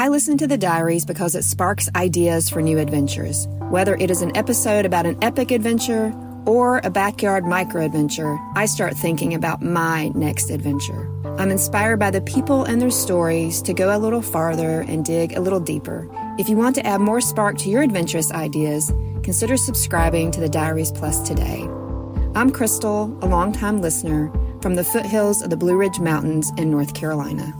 I listen to the diaries because it sparks ideas for new adventures. Whether it is an episode about an epic adventure or a backyard micro adventure, I start thinking about my next adventure. I'm inspired by the people and their stories to go a little farther and dig a little deeper. If you want to add more spark to your adventurous ideas, consider subscribing to the Diaries Plus today. I'm Crystal, a longtime listener from the foothills of the Blue Ridge Mountains in North Carolina.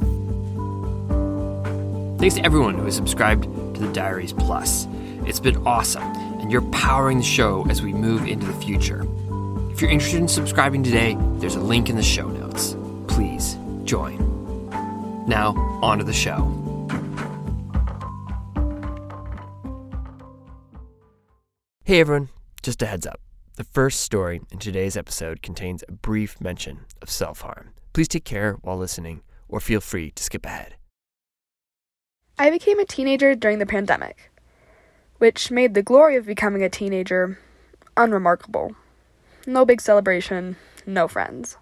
Thanks to everyone who has subscribed to the Diaries Plus. It's been awesome, and you're powering the show as we move into the future. If you're interested in subscribing today, there's a link in the show notes. Please join. Now, on to the show. Hey everyone, just a heads up. The first story in today's episode contains a brief mention of self harm. Please take care while listening, or feel free to skip ahead. I became a teenager during the pandemic, which made the glory of becoming a teenager unremarkable. No big celebration, no friends.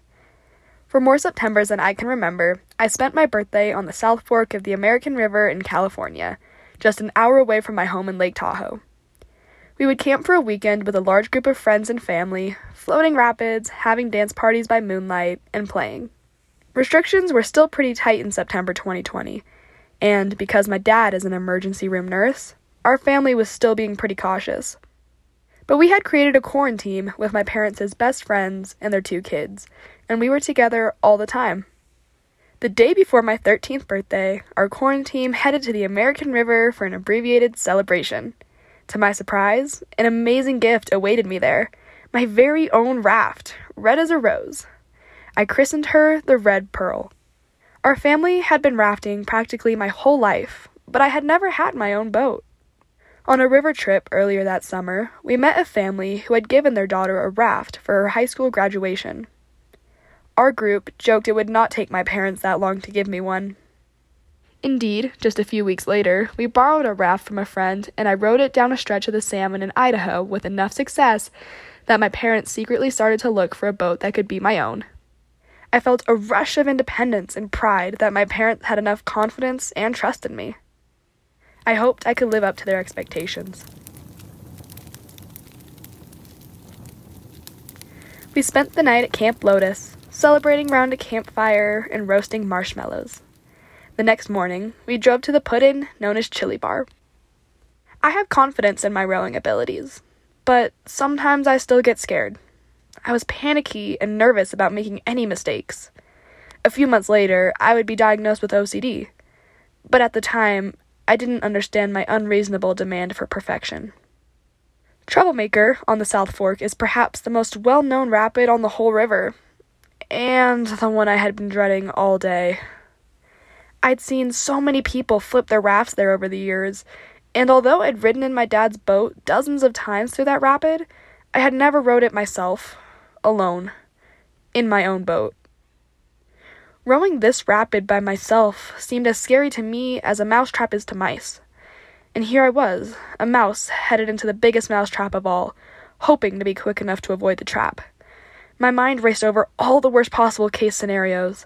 For more Septembers than I can remember, I spent my birthday on the South Fork of the American River in California, just an hour away from my home in Lake Tahoe. We would camp for a weekend with a large group of friends and family, floating rapids, having dance parties by moonlight, and playing. Restrictions were still pretty tight in September 2020 and because my dad is an emergency room nurse, our family was still being pretty cautious. But we had created a quarantine with my parents' best friends and their two kids, and we were together all the time. The day before my 13th birthday, our quarantine headed to the American River for an abbreviated celebration. To my surprise, an amazing gift awaited me there my very own raft, red as a rose. I christened her the Red Pearl. Our family had been rafting practically my whole life, but I had never had my own boat. On a river trip earlier that summer, we met a family who had given their daughter a raft for her high school graduation. Our group joked it would not take my parents that long to give me one. Indeed, just a few weeks later, we borrowed a raft from a friend and I rowed it down a stretch of the salmon in Idaho with enough success that my parents secretly started to look for a boat that could be my own. I felt a rush of independence and pride that my parents had enough confidence and trust in me. I hoped I could live up to their expectations. We spent the night at Camp Lotus, celebrating round a campfire and roasting marshmallows. The next morning, we drove to the put in known as Chili Bar. I have confidence in my rowing abilities, but sometimes I still get scared. I was panicky and nervous about making any mistakes. A few months later, I would be diagnosed with OCD. But at the time, I didn't understand my unreasonable demand for perfection. Troublemaker on the South Fork is perhaps the most well known rapid on the whole river, and the one I had been dreading all day. I'd seen so many people flip their rafts there over the years, and although I'd ridden in my dad's boat dozens of times through that rapid, I had never rowed it myself alone, in my own boat. Rowing this rapid by myself seemed as scary to me as a mousetrap is to mice. And here I was, a mouse headed into the biggest mousetrap of all, hoping to be quick enough to avoid the trap. My mind raced over all the worst possible case scenarios.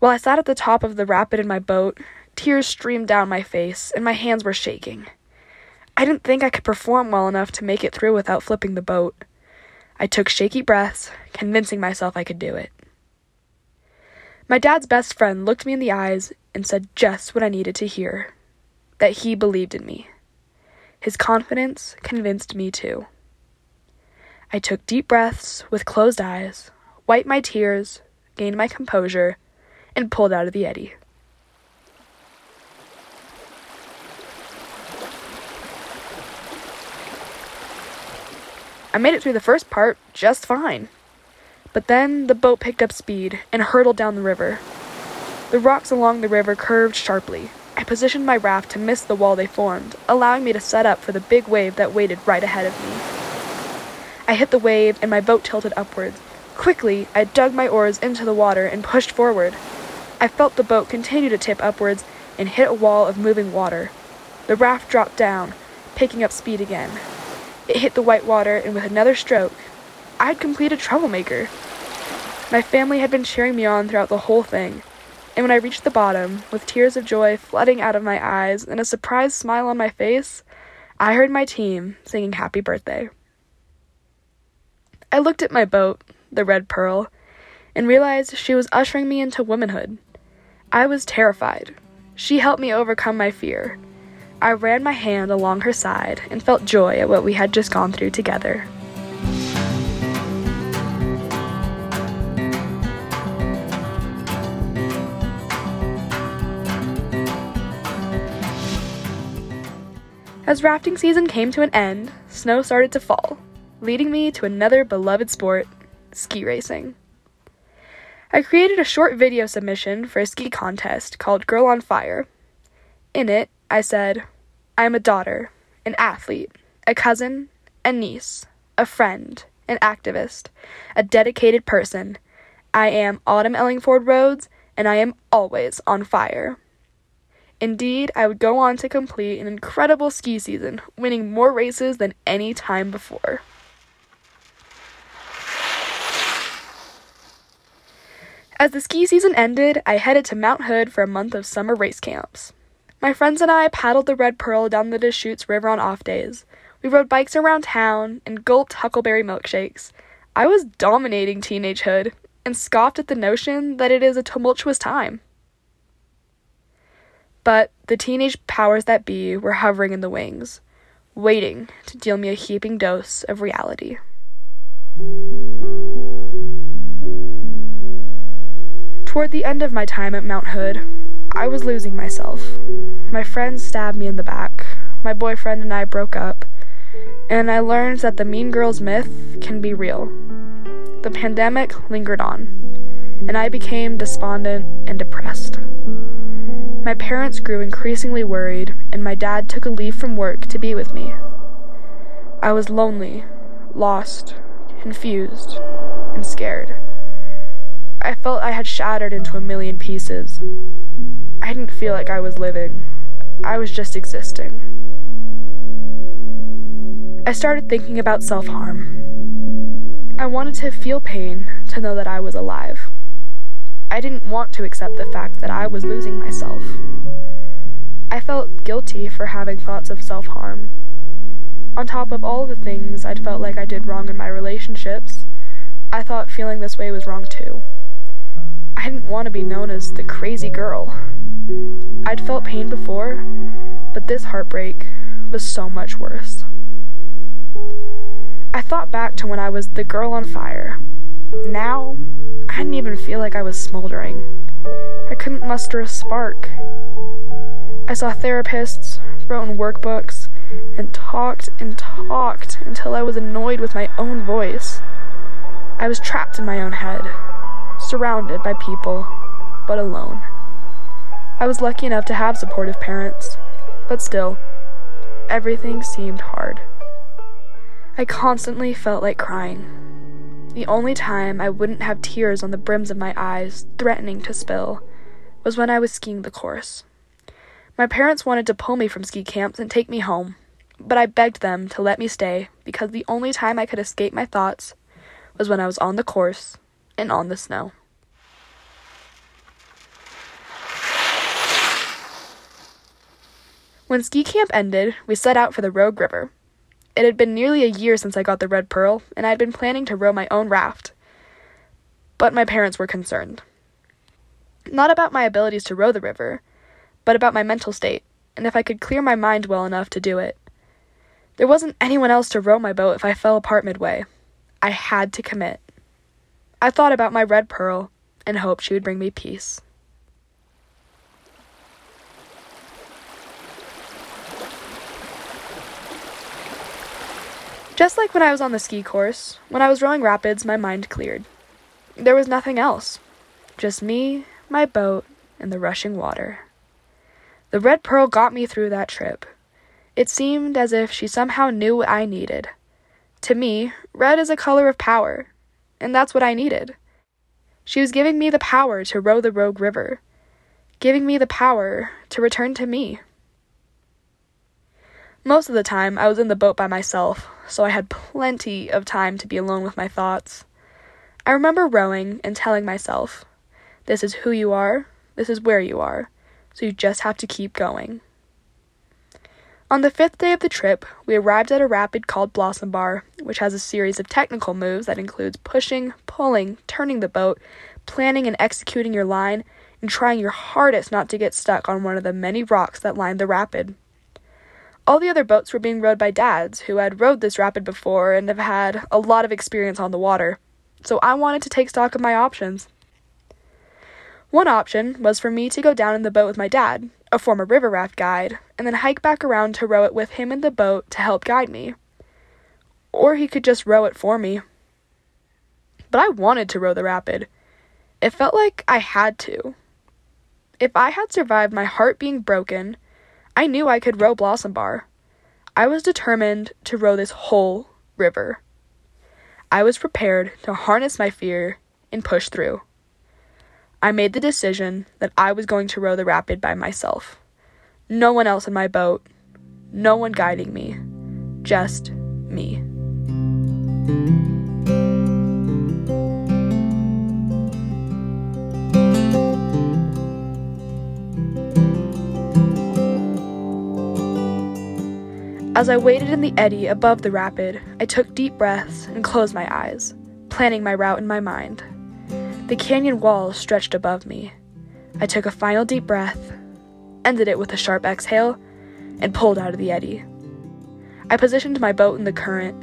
While I sat at the top of the rapid in my boat, tears streamed down my face and my hands were shaking. I didn't think I could perform well enough to make it through without flipping the boat. I took shaky breaths, convincing myself I could do it. My dad's best friend looked me in the eyes and said just what I needed to hear that he believed in me. His confidence convinced me too. I took deep breaths with closed eyes, wiped my tears, gained my composure, and pulled out of the eddy. I made it through the first part just fine. But then the boat picked up speed and hurtled down the river. The rocks along the river curved sharply. I positioned my raft to miss the wall they formed, allowing me to set up for the big wave that waited right ahead of me. I hit the wave and my boat tilted upwards. Quickly, I dug my oars into the water and pushed forward. I felt the boat continue to tip upwards and hit a wall of moving water. The raft dropped down, picking up speed again. It hit the white water, and with another stroke, I had completed Troublemaker. My family had been cheering me on throughout the whole thing, and when I reached the bottom, with tears of joy flooding out of my eyes and a surprised smile on my face, I heard my team singing happy birthday. I looked at my boat, the Red Pearl, and realized she was ushering me into womanhood. I was terrified. She helped me overcome my fear. I ran my hand along her side and felt joy at what we had just gone through together. As rafting season came to an end, snow started to fall, leading me to another beloved sport ski racing. I created a short video submission for a ski contest called Girl on Fire. In it, I said, I am a daughter, an athlete, a cousin, a niece, a friend, an activist, a dedicated person. I am Autumn Ellingford Rhodes, and I am always on fire. Indeed, I would go on to complete an incredible ski season, winning more races than any time before. As the ski season ended, I headed to Mount Hood for a month of summer race camps. My friends and I paddled the Red Pearl down the Deschutes River on off days. We rode bikes around town and gulped huckleberry milkshakes. I was dominating teenagehood and scoffed at the notion that it is a tumultuous time. But the teenage powers that be were hovering in the wings, waiting to deal me a heaping dose of reality. Toward the end of my time at Mount Hood, I was losing myself. My friends stabbed me in the back, my boyfriend and I broke up, and I learned that the Mean Girls myth can be real. The pandemic lingered on, and I became despondent and depressed. My parents grew increasingly worried, and my dad took a leave from work to be with me. I was lonely, lost, confused, and scared. I felt I had shattered into a million pieces. I didn't feel like I was living, I was just existing. I started thinking about self harm. I wanted to feel pain to know that I was alive. I didn't want to accept the fact that I was losing myself. I felt guilty for having thoughts of self harm. On top of all the things I'd felt like I did wrong in my relationships, I thought feeling this way was wrong too. I didn't want to be known as the crazy girl. I'd felt pain before, but this heartbreak was so much worse. I thought back to when I was the girl on fire. Now, I didn't even feel like I was smoldering. I couldn't muster a spark. I saw therapists, wrote in workbooks, and talked and talked until I was annoyed with my own voice. I was trapped in my own head, surrounded by people, but alone. I was lucky enough to have supportive parents, but still, everything seemed hard. I constantly felt like crying. The only time I wouldn't have tears on the brims of my eyes, threatening to spill, was when I was skiing the course. My parents wanted to pull me from ski camps and take me home, but I begged them to let me stay because the only time I could escape my thoughts was when I was on the course and on the snow. When ski camp ended, we set out for the Rogue River. It had been nearly a year since I got the Red Pearl, and I had been planning to row my own raft. But my parents were concerned. Not about my abilities to row the river, but about my mental state, and if I could clear my mind well enough to do it. There wasn't anyone else to row my boat if I fell apart midway. I had to commit. I thought about my Red Pearl and hoped she would bring me peace. Just like when I was on the ski course, when I was rowing rapids, my mind cleared. There was nothing else. Just me, my boat, and the rushing water. The Red Pearl got me through that trip. It seemed as if she somehow knew what I needed. To me, red is a color of power, and that's what I needed. She was giving me the power to row the Rogue River, giving me the power to return to me. Most of the time, I was in the boat by myself, so I had plenty of time to be alone with my thoughts. I remember rowing and telling myself, This is who you are, This is where you are, so you just have to keep going. On the fifth day of the trip, we arrived at a rapid called Blossom Bar, which has a series of technical moves that includes pushing, pulling, turning the boat, planning and executing your line, and trying your hardest not to get stuck on one of the many rocks that line the rapid. All the other boats were being rowed by dads who had rowed this rapid before and have had a lot of experience on the water, so I wanted to take stock of my options. One option was for me to go down in the boat with my dad, a former river raft guide, and then hike back around to row it with him in the boat to help guide me. Or he could just row it for me. But I wanted to row the rapid. It felt like I had to. If I had survived my heart being broken, I knew I could row Blossom Bar. I was determined to row this whole river. I was prepared to harness my fear and push through. I made the decision that I was going to row the rapid by myself. No one else in my boat, no one guiding me, just me. As I waited in the eddy above the rapid, I took deep breaths and closed my eyes, planning my route in my mind. The canyon wall stretched above me. I took a final deep breath, ended it with a sharp exhale, and pulled out of the eddy. I positioned my boat in the current,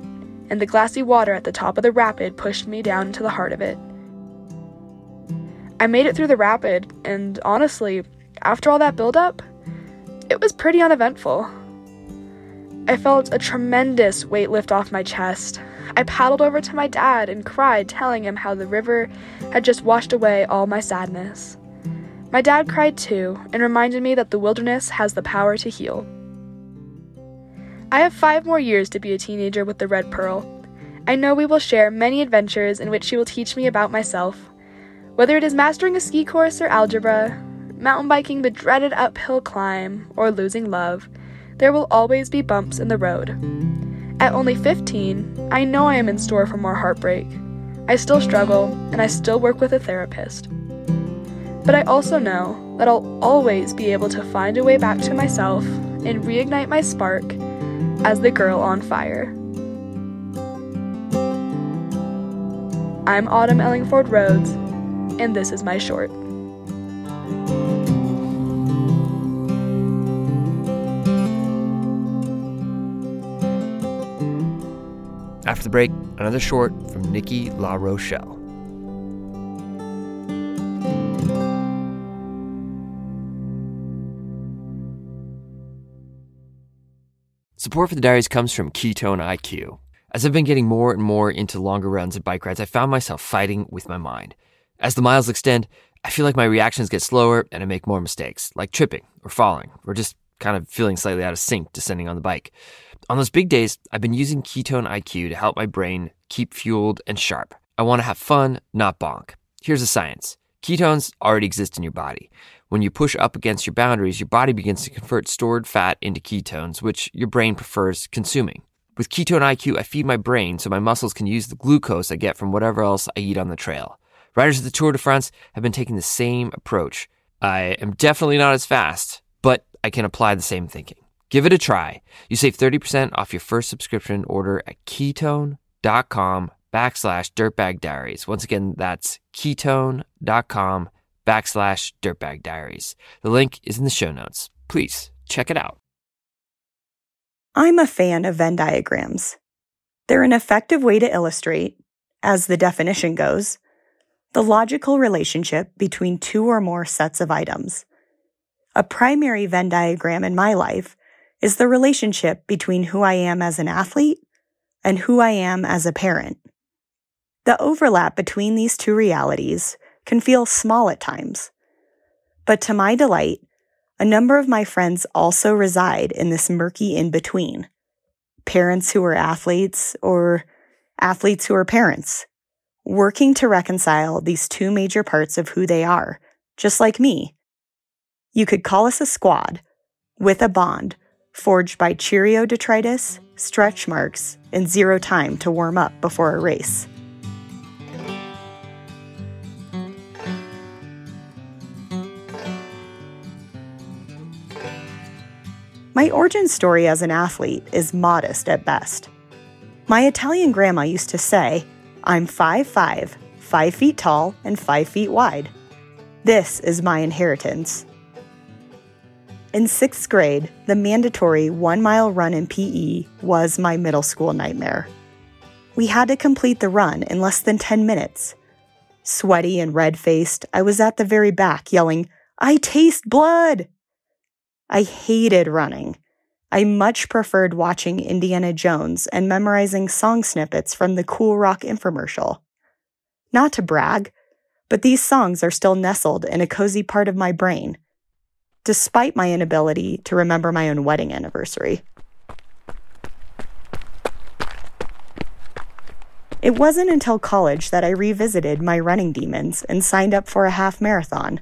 and the glassy water at the top of the rapid pushed me down into the heart of it. I made it through the rapid, and honestly, after all that buildup, it was pretty uneventful. I felt a tremendous weight lift off my chest. I paddled over to my dad and cried, telling him how the river had just washed away all my sadness. My dad cried too and reminded me that the wilderness has the power to heal. I have five more years to be a teenager with the Red Pearl. I know we will share many adventures in which she will teach me about myself. Whether it is mastering a ski course or algebra, mountain biking the dreaded uphill climb, or losing love, there will always be bumps in the road. At only 15, I know I am in store for more heartbreak. I still struggle, and I still work with a therapist. But I also know that I'll always be able to find a way back to myself and reignite my spark as the girl on fire. I'm Autumn Ellingford Rhodes, and this is my short. After the break, another short from Nikki LaRochelle. Support for the diaries comes from Ketone IQ. As I've been getting more and more into longer runs and bike rides, I found myself fighting with my mind. As the miles extend, I feel like my reactions get slower and I make more mistakes, like tripping or falling, or just kind of feeling slightly out of sync descending on the bike. On those big days, I've been using Ketone IQ to help my brain keep fueled and sharp. I want to have fun, not bonk. Here's the science ketones already exist in your body. When you push up against your boundaries, your body begins to convert stored fat into ketones, which your brain prefers consuming. With Ketone IQ, I feed my brain so my muscles can use the glucose I get from whatever else I eat on the trail. Riders of the Tour de France have been taking the same approach. I am definitely not as fast, but I can apply the same thinking. Give it a try. You save 30% off your first subscription order at ketone.com backslash dirtbag diaries. Once again, that's ketone.com backslash dirtbag diaries. The link is in the show notes. Please check it out. I'm a fan of Venn diagrams. They're an effective way to illustrate, as the definition goes, the logical relationship between two or more sets of items. A primary Venn diagram in my life is the relationship between who I am as an athlete and who I am as a parent. The overlap between these two realities can feel small at times. But to my delight, a number of my friends also reside in this murky in between. Parents who are athletes or athletes who are parents, working to reconcile these two major parts of who they are, just like me. You could call us a squad with a bond forged by Cheerio detritus, stretch marks, and zero time to warm up before a race. My origin story as an athlete is modest at best. My Italian grandma used to say, I'm 5'5, 5 feet tall, and 5 feet wide. This is my inheritance. In sixth grade, the mandatory one mile run in PE was my middle school nightmare. We had to complete the run in less than 10 minutes. Sweaty and red faced, I was at the very back yelling, I taste blood! I hated running. I much preferred watching Indiana Jones and memorizing song snippets from the Cool Rock infomercial. Not to brag, but these songs are still nestled in a cozy part of my brain, despite my inability to remember my own wedding anniversary. It wasn't until college that I revisited my running demons and signed up for a half marathon.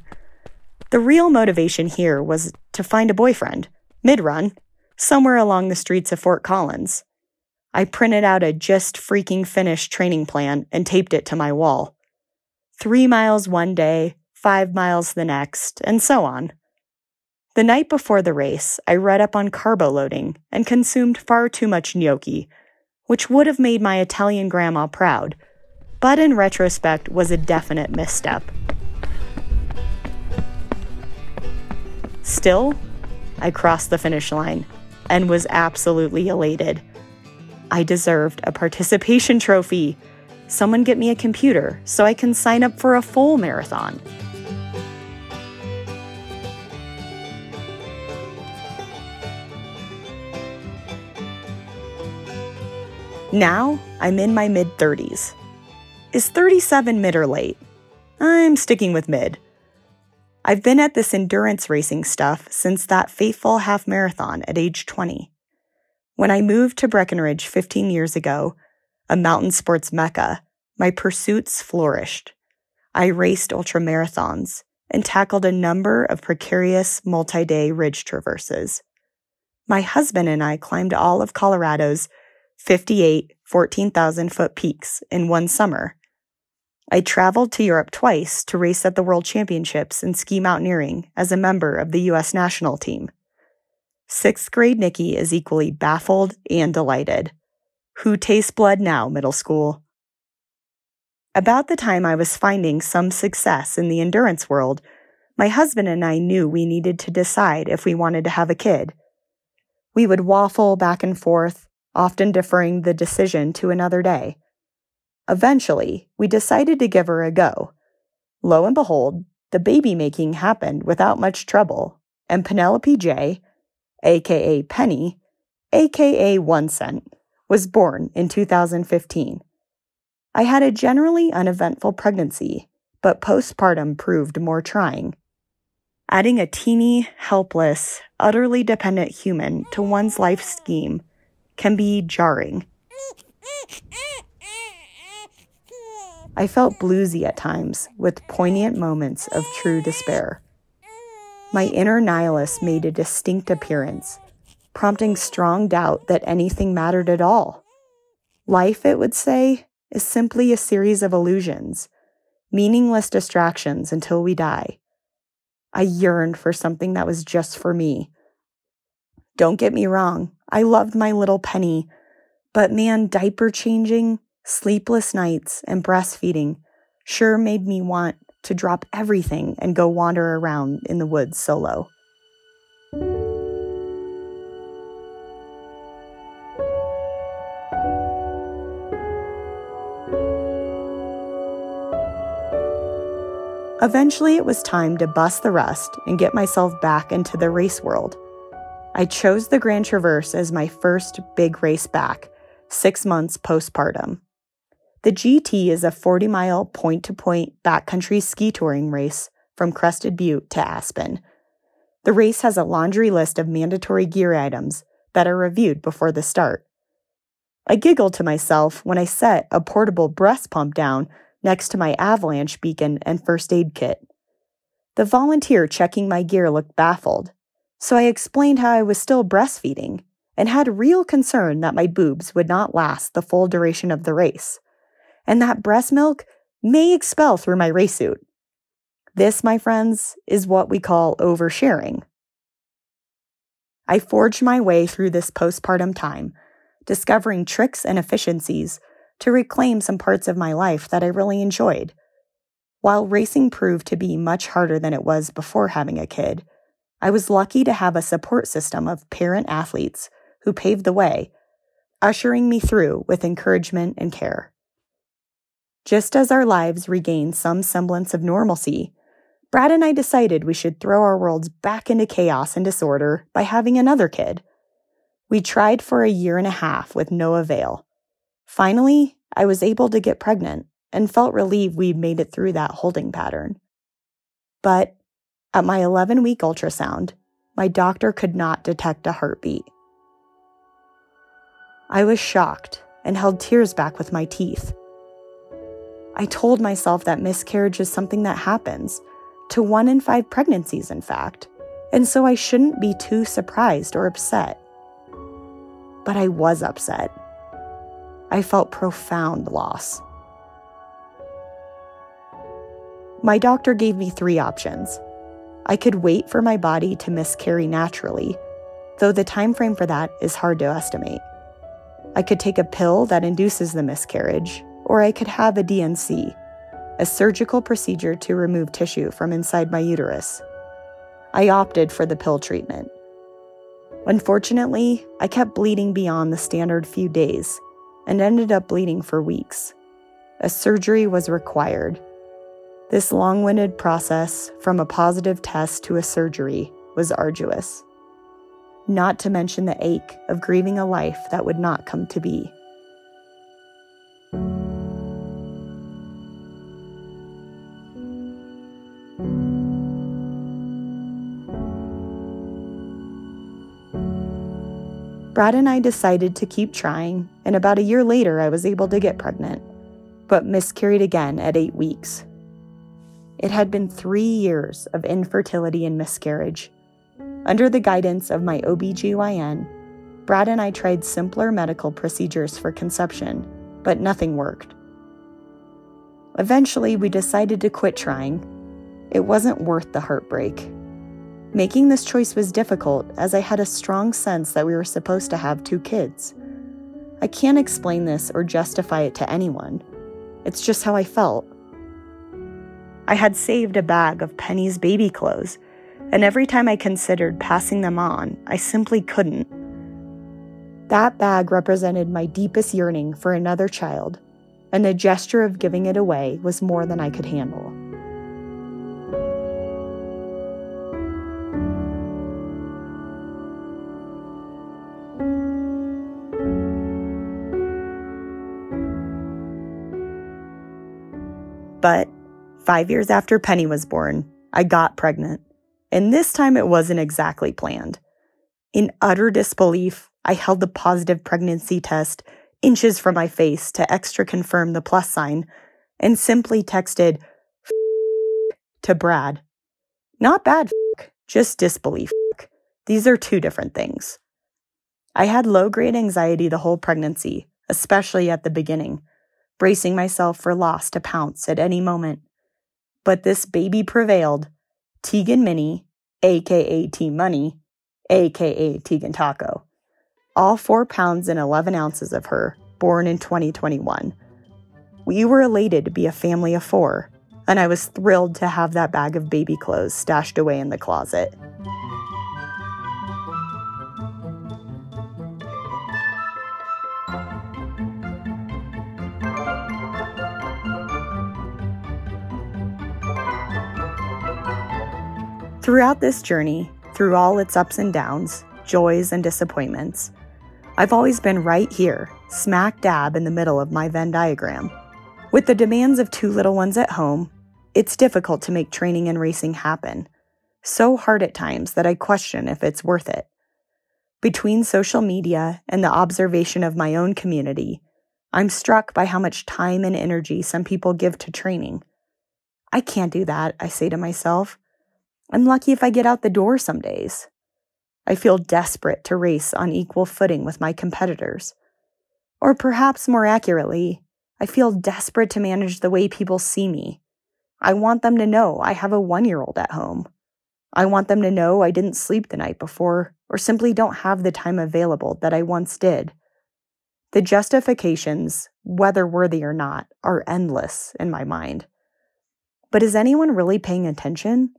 The real motivation here was to find a boyfriend, mid run, somewhere along the streets of Fort Collins. I printed out a just freaking finished training plan and taped it to my wall. Three miles one day, five miles the next, and so on. The night before the race, I read up on carbo loading and consumed far too much gnocchi, which would have made my Italian grandma proud, but in retrospect was a definite misstep. Still, I crossed the finish line and was absolutely elated. I deserved a participation trophy. Someone get me a computer so I can sign up for a full marathon. Now I'm in my mid 30s. Is 37 mid or late? I'm sticking with mid. I've been at this endurance racing stuff since that fateful half marathon at age 20. When I moved to Breckenridge 15 years ago, a mountain sports mecca, my pursuits flourished. I raced ultramarathons and tackled a number of precarious multi day ridge traverses. My husband and I climbed all of Colorado's 58 14,000 foot peaks in one summer I traveled to Europe twice to race at the World Championships in ski mountaineering as a member of the U.S. national team. Sixth grade Nikki is equally baffled and delighted. Who tastes blood now, middle school? About the time I was finding some success in the endurance world, my husband and I knew we needed to decide if we wanted to have a kid. We would waffle back and forth, often deferring the decision to another day. Eventually, we decided to give her a go. Lo and behold, the baby making happened without much trouble, and Penelope J., aka Penny, aka One Cent, was born in 2015. I had a generally uneventful pregnancy, but postpartum proved more trying. Adding a teeny, helpless, utterly dependent human to one's life scheme can be jarring. I felt bluesy at times, with poignant moments of true despair. My inner nihilist made a distinct appearance, prompting strong doubt that anything mattered at all. Life, it would say, is simply a series of illusions, meaningless distractions until we die. I yearned for something that was just for me. Don't get me wrong, I loved my little penny, but man, diaper changing, Sleepless nights and breastfeeding sure made me want to drop everything and go wander around in the woods solo. Eventually, it was time to bust the rust and get myself back into the race world. I chose the Grand Traverse as my first big race back, six months postpartum. The GT is a 40 mile point to point backcountry ski touring race from Crested Butte to Aspen. The race has a laundry list of mandatory gear items that are reviewed before the start. I giggled to myself when I set a portable breast pump down next to my avalanche beacon and first aid kit. The volunteer checking my gear looked baffled, so I explained how I was still breastfeeding and had real concern that my boobs would not last the full duration of the race and that breast milk may expel through my race suit. This, my friends, is what we call oversharing. I forged my way through this postpartum time, discovering tricks and efficiencies to reclaim some parts of my life that I really enjoyed. While racing proved to be much harder than it was before having a kid, I was lucky to have a support system of parent athletes who paved the way, ushering me through with encouragement and care. Just as our lives regained some semblance of normalcy, Brad and I decided we should throw our worlds back into chaos and disorder by having another kid. We tried for a year and a half with no avail. Finally, I was able to get pregnant and felt relieved we'd made it through that holding pattern. But at my 11 week ultrasound, my doctor could not detect a heartbeat. I was shocked and held tears back with my teeth. I told myself that miscarriage is something that happens, to one in five pregnancies, in fact, and so I shouldn't be too surprised or upset. But I was upset. I felt profound loss. My doctor gave me three options. I could wait for my body to miscarry naturally, though the time frame for that is hard to estimate. I could take a pill that induces the miscarriage, or I could have a D&C, a surgical procedure to remove tissue from inside my uterus. I opted for the pill treatment. Unfortunately, I kept bleeding beyond the standard few days and ended up bleeding for weeks. A surgery was required. This long winded process, from a positive test to a surgery, was arduous. Not to mention the ache of grieving a life that would not come to be. Brad and I decided to keep trying, and about a year later, I was able to get pregnant, but miscarried again at eight weeks. It had been three years of infertility and miscarriage. Under the guidance of my OBGYN, Brad and I tried simpler medical procedures for conception, but nothing worked. Eventually, we decided to quit trying. It wasn't worth the heartbreak, Making this choice was difficult as I had a strong sense that we were supposed to have two kids. I can't explain this or justify it to anyone. It's just how I felt. I had saved a bag of Penny's baby clothes, and every time I considered passing them on, I simply couldn't. That bag represented my deepest yearning for another child, and the gesture of giving it away was more than I could handle. But five years after Penny was born, I got pregnant. And this time it wasn't exactly planned. In utter disbelief, I held the positive pregnancy test inches from my face to extra confirm the plus sign and simply texted to Brad. Not bad, just disbelief. These are two different things. I had low grade anxiety the whole pregnancy, especially at the beginning bracing myself for loss to pounce at any moment. But this baby prevailed. Tegan Minnie, aka T Money, aka Tegan Taco. All four pounds and 11 ounces of her, born in 2021. We were elated to be a family of four, and I was thrilled to have that bag of baby clothes stashed away in the closet. Throughout this journey, through all its ups and downs, joys and disappointments, I've always been right here, smack dab in the middle of my Venn diagram. With the demands of two little ones at home, it's difficult to make training and racing happen. So hard at times that I question if it's worth it. Between social media and the observation of my own community, I'm struck by how much time and energy some people give to training. I can't do that, I say to myself. I'm lucky if I get out the door some days. I feel desperate to race on equal footing with my competitors. Or perhaps more accurately, I feel desperate to manage the way people see me. I want them to know I have a one year old at home. I want them to know I didn't sleep the night before or simply don't have the time available that I once did. The justifications, whether worthy or not, are endless in my mind. But is anyone really paying attention?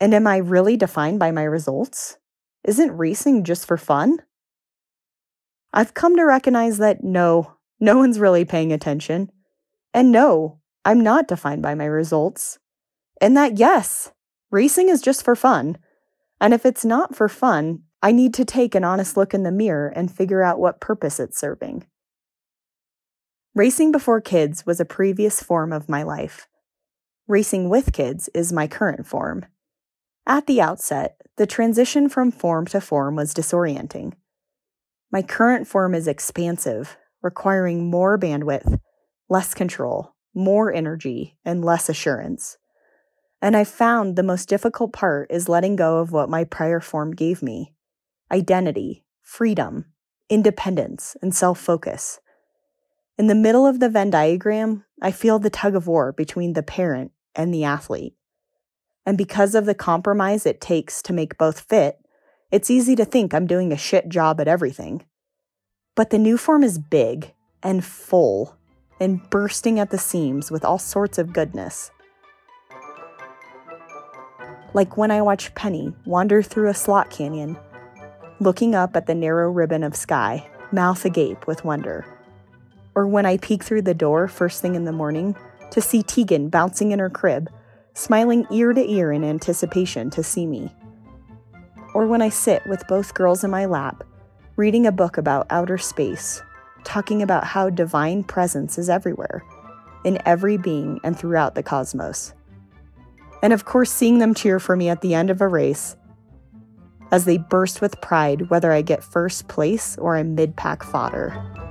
And am I really defined by my results? Isn't racing just for fun? I've come to recognize that no, no one's really paying attention. And no, I'm not defined by my results. And that yes, racing is just for fun. And if it's not for fun, I need to take an honest look in the mirror and figure out what purpose it's serving. Racing before kids was a previous form of my life. Racing with kids is my current form. At the outset, the transition from form to form was disorienting. My current form is expansive, requiring more bandwidth, less control, more energy, and less assurance. And I found the most difficult part is letting go of what my prior form gave me identity, freedom, independence, and self focus. In the middle of the Venn diagram, I feel the tug of war between the parent and the athlete. And because of the compromise it takes to make both fit, it's easy to think I'm doing a shit job at everything. But the new form is big and full and bursting at the seams with all sorts of goodness. Like when I watch Penny wander through a slot canyon looking up at the narrow ribbon of sky, mouth agape with wonder. Or when I peek through the door first thing in the morning to see Tegan bouncing in her crib, smiling ear to ear in anticipation to see me. Or when I sit with both girls in my lap, reading a book about outer space, talking about how divine presence is everywhere, in every being and throughout the cosmos. And of course, seeing them cheer for me at the end of a race as they burst with pride whether I get first place or I'm mid pack fodder.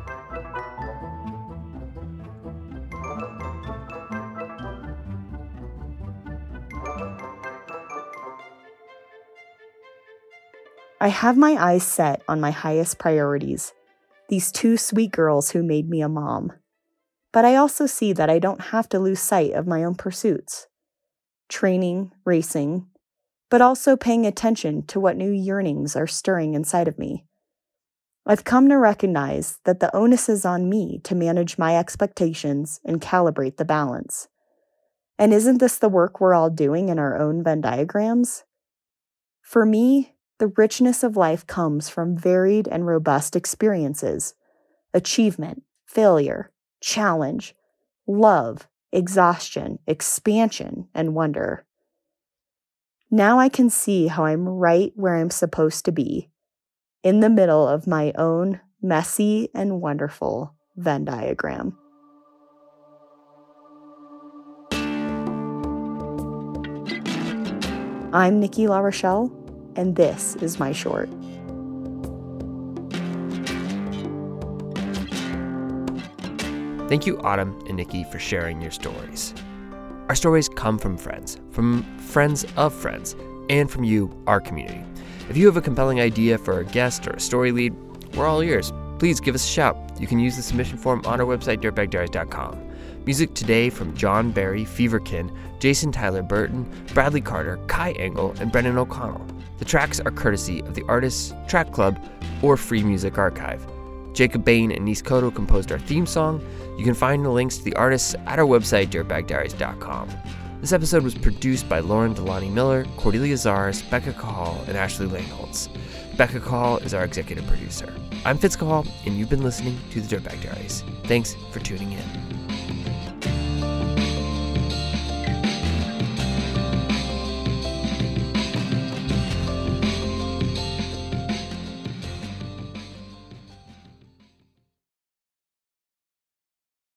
I have my eyes set on my highest priorities, these two sweet girls who made me a mom. But I also see that I don't have to lose sight of my own pursuits training, racing, but also paying attention to what new yearnings are stirring inside of me. I've come to recognize that the onus is on me to manage my expectations and calibrate the balance. And isn't this the work we're all doing in our own Venn diagrams? For me, the richness of life comes from varied and robust experiences achievement, failure, challenge, love, exhaustion, expansion, and wonder. Now I can see how I'm right where I'm supposed to be, in the middle of my own messy and wonderful Venn diagram. I'm Nikki LaRochelle, and this is my short. Thank you, Autumn and Nikki, for sharing your stories. Our stories come from friends, from friends of friends, and from you, our community. If you have a compelling idea for a guest or a story lead, we're all ears. Please give us a shout. You can use the submission form on our website, dirtbagdiaries.com. Music today from John Barry, Feverkin, Jason Tyler Burton, Bradley Carter, Kai Engel, and Brendan O'Connell. The tracks are courtesy of the Artists Track Club or Free Music Archive. Jacob Bain and Nis Koto composed our theme song. You can find the links to the artists at our website, dirtbagdiaries.com. This episode was produced by Lauren Delani Miller, Cordelia Zars, Becca Cahall, and Ashley Langholtz. Becca Cahall is our executive producer. I'm Fitz Cahall, and you've been listening to the Dirtbag Diaries. Thanks for tuning in.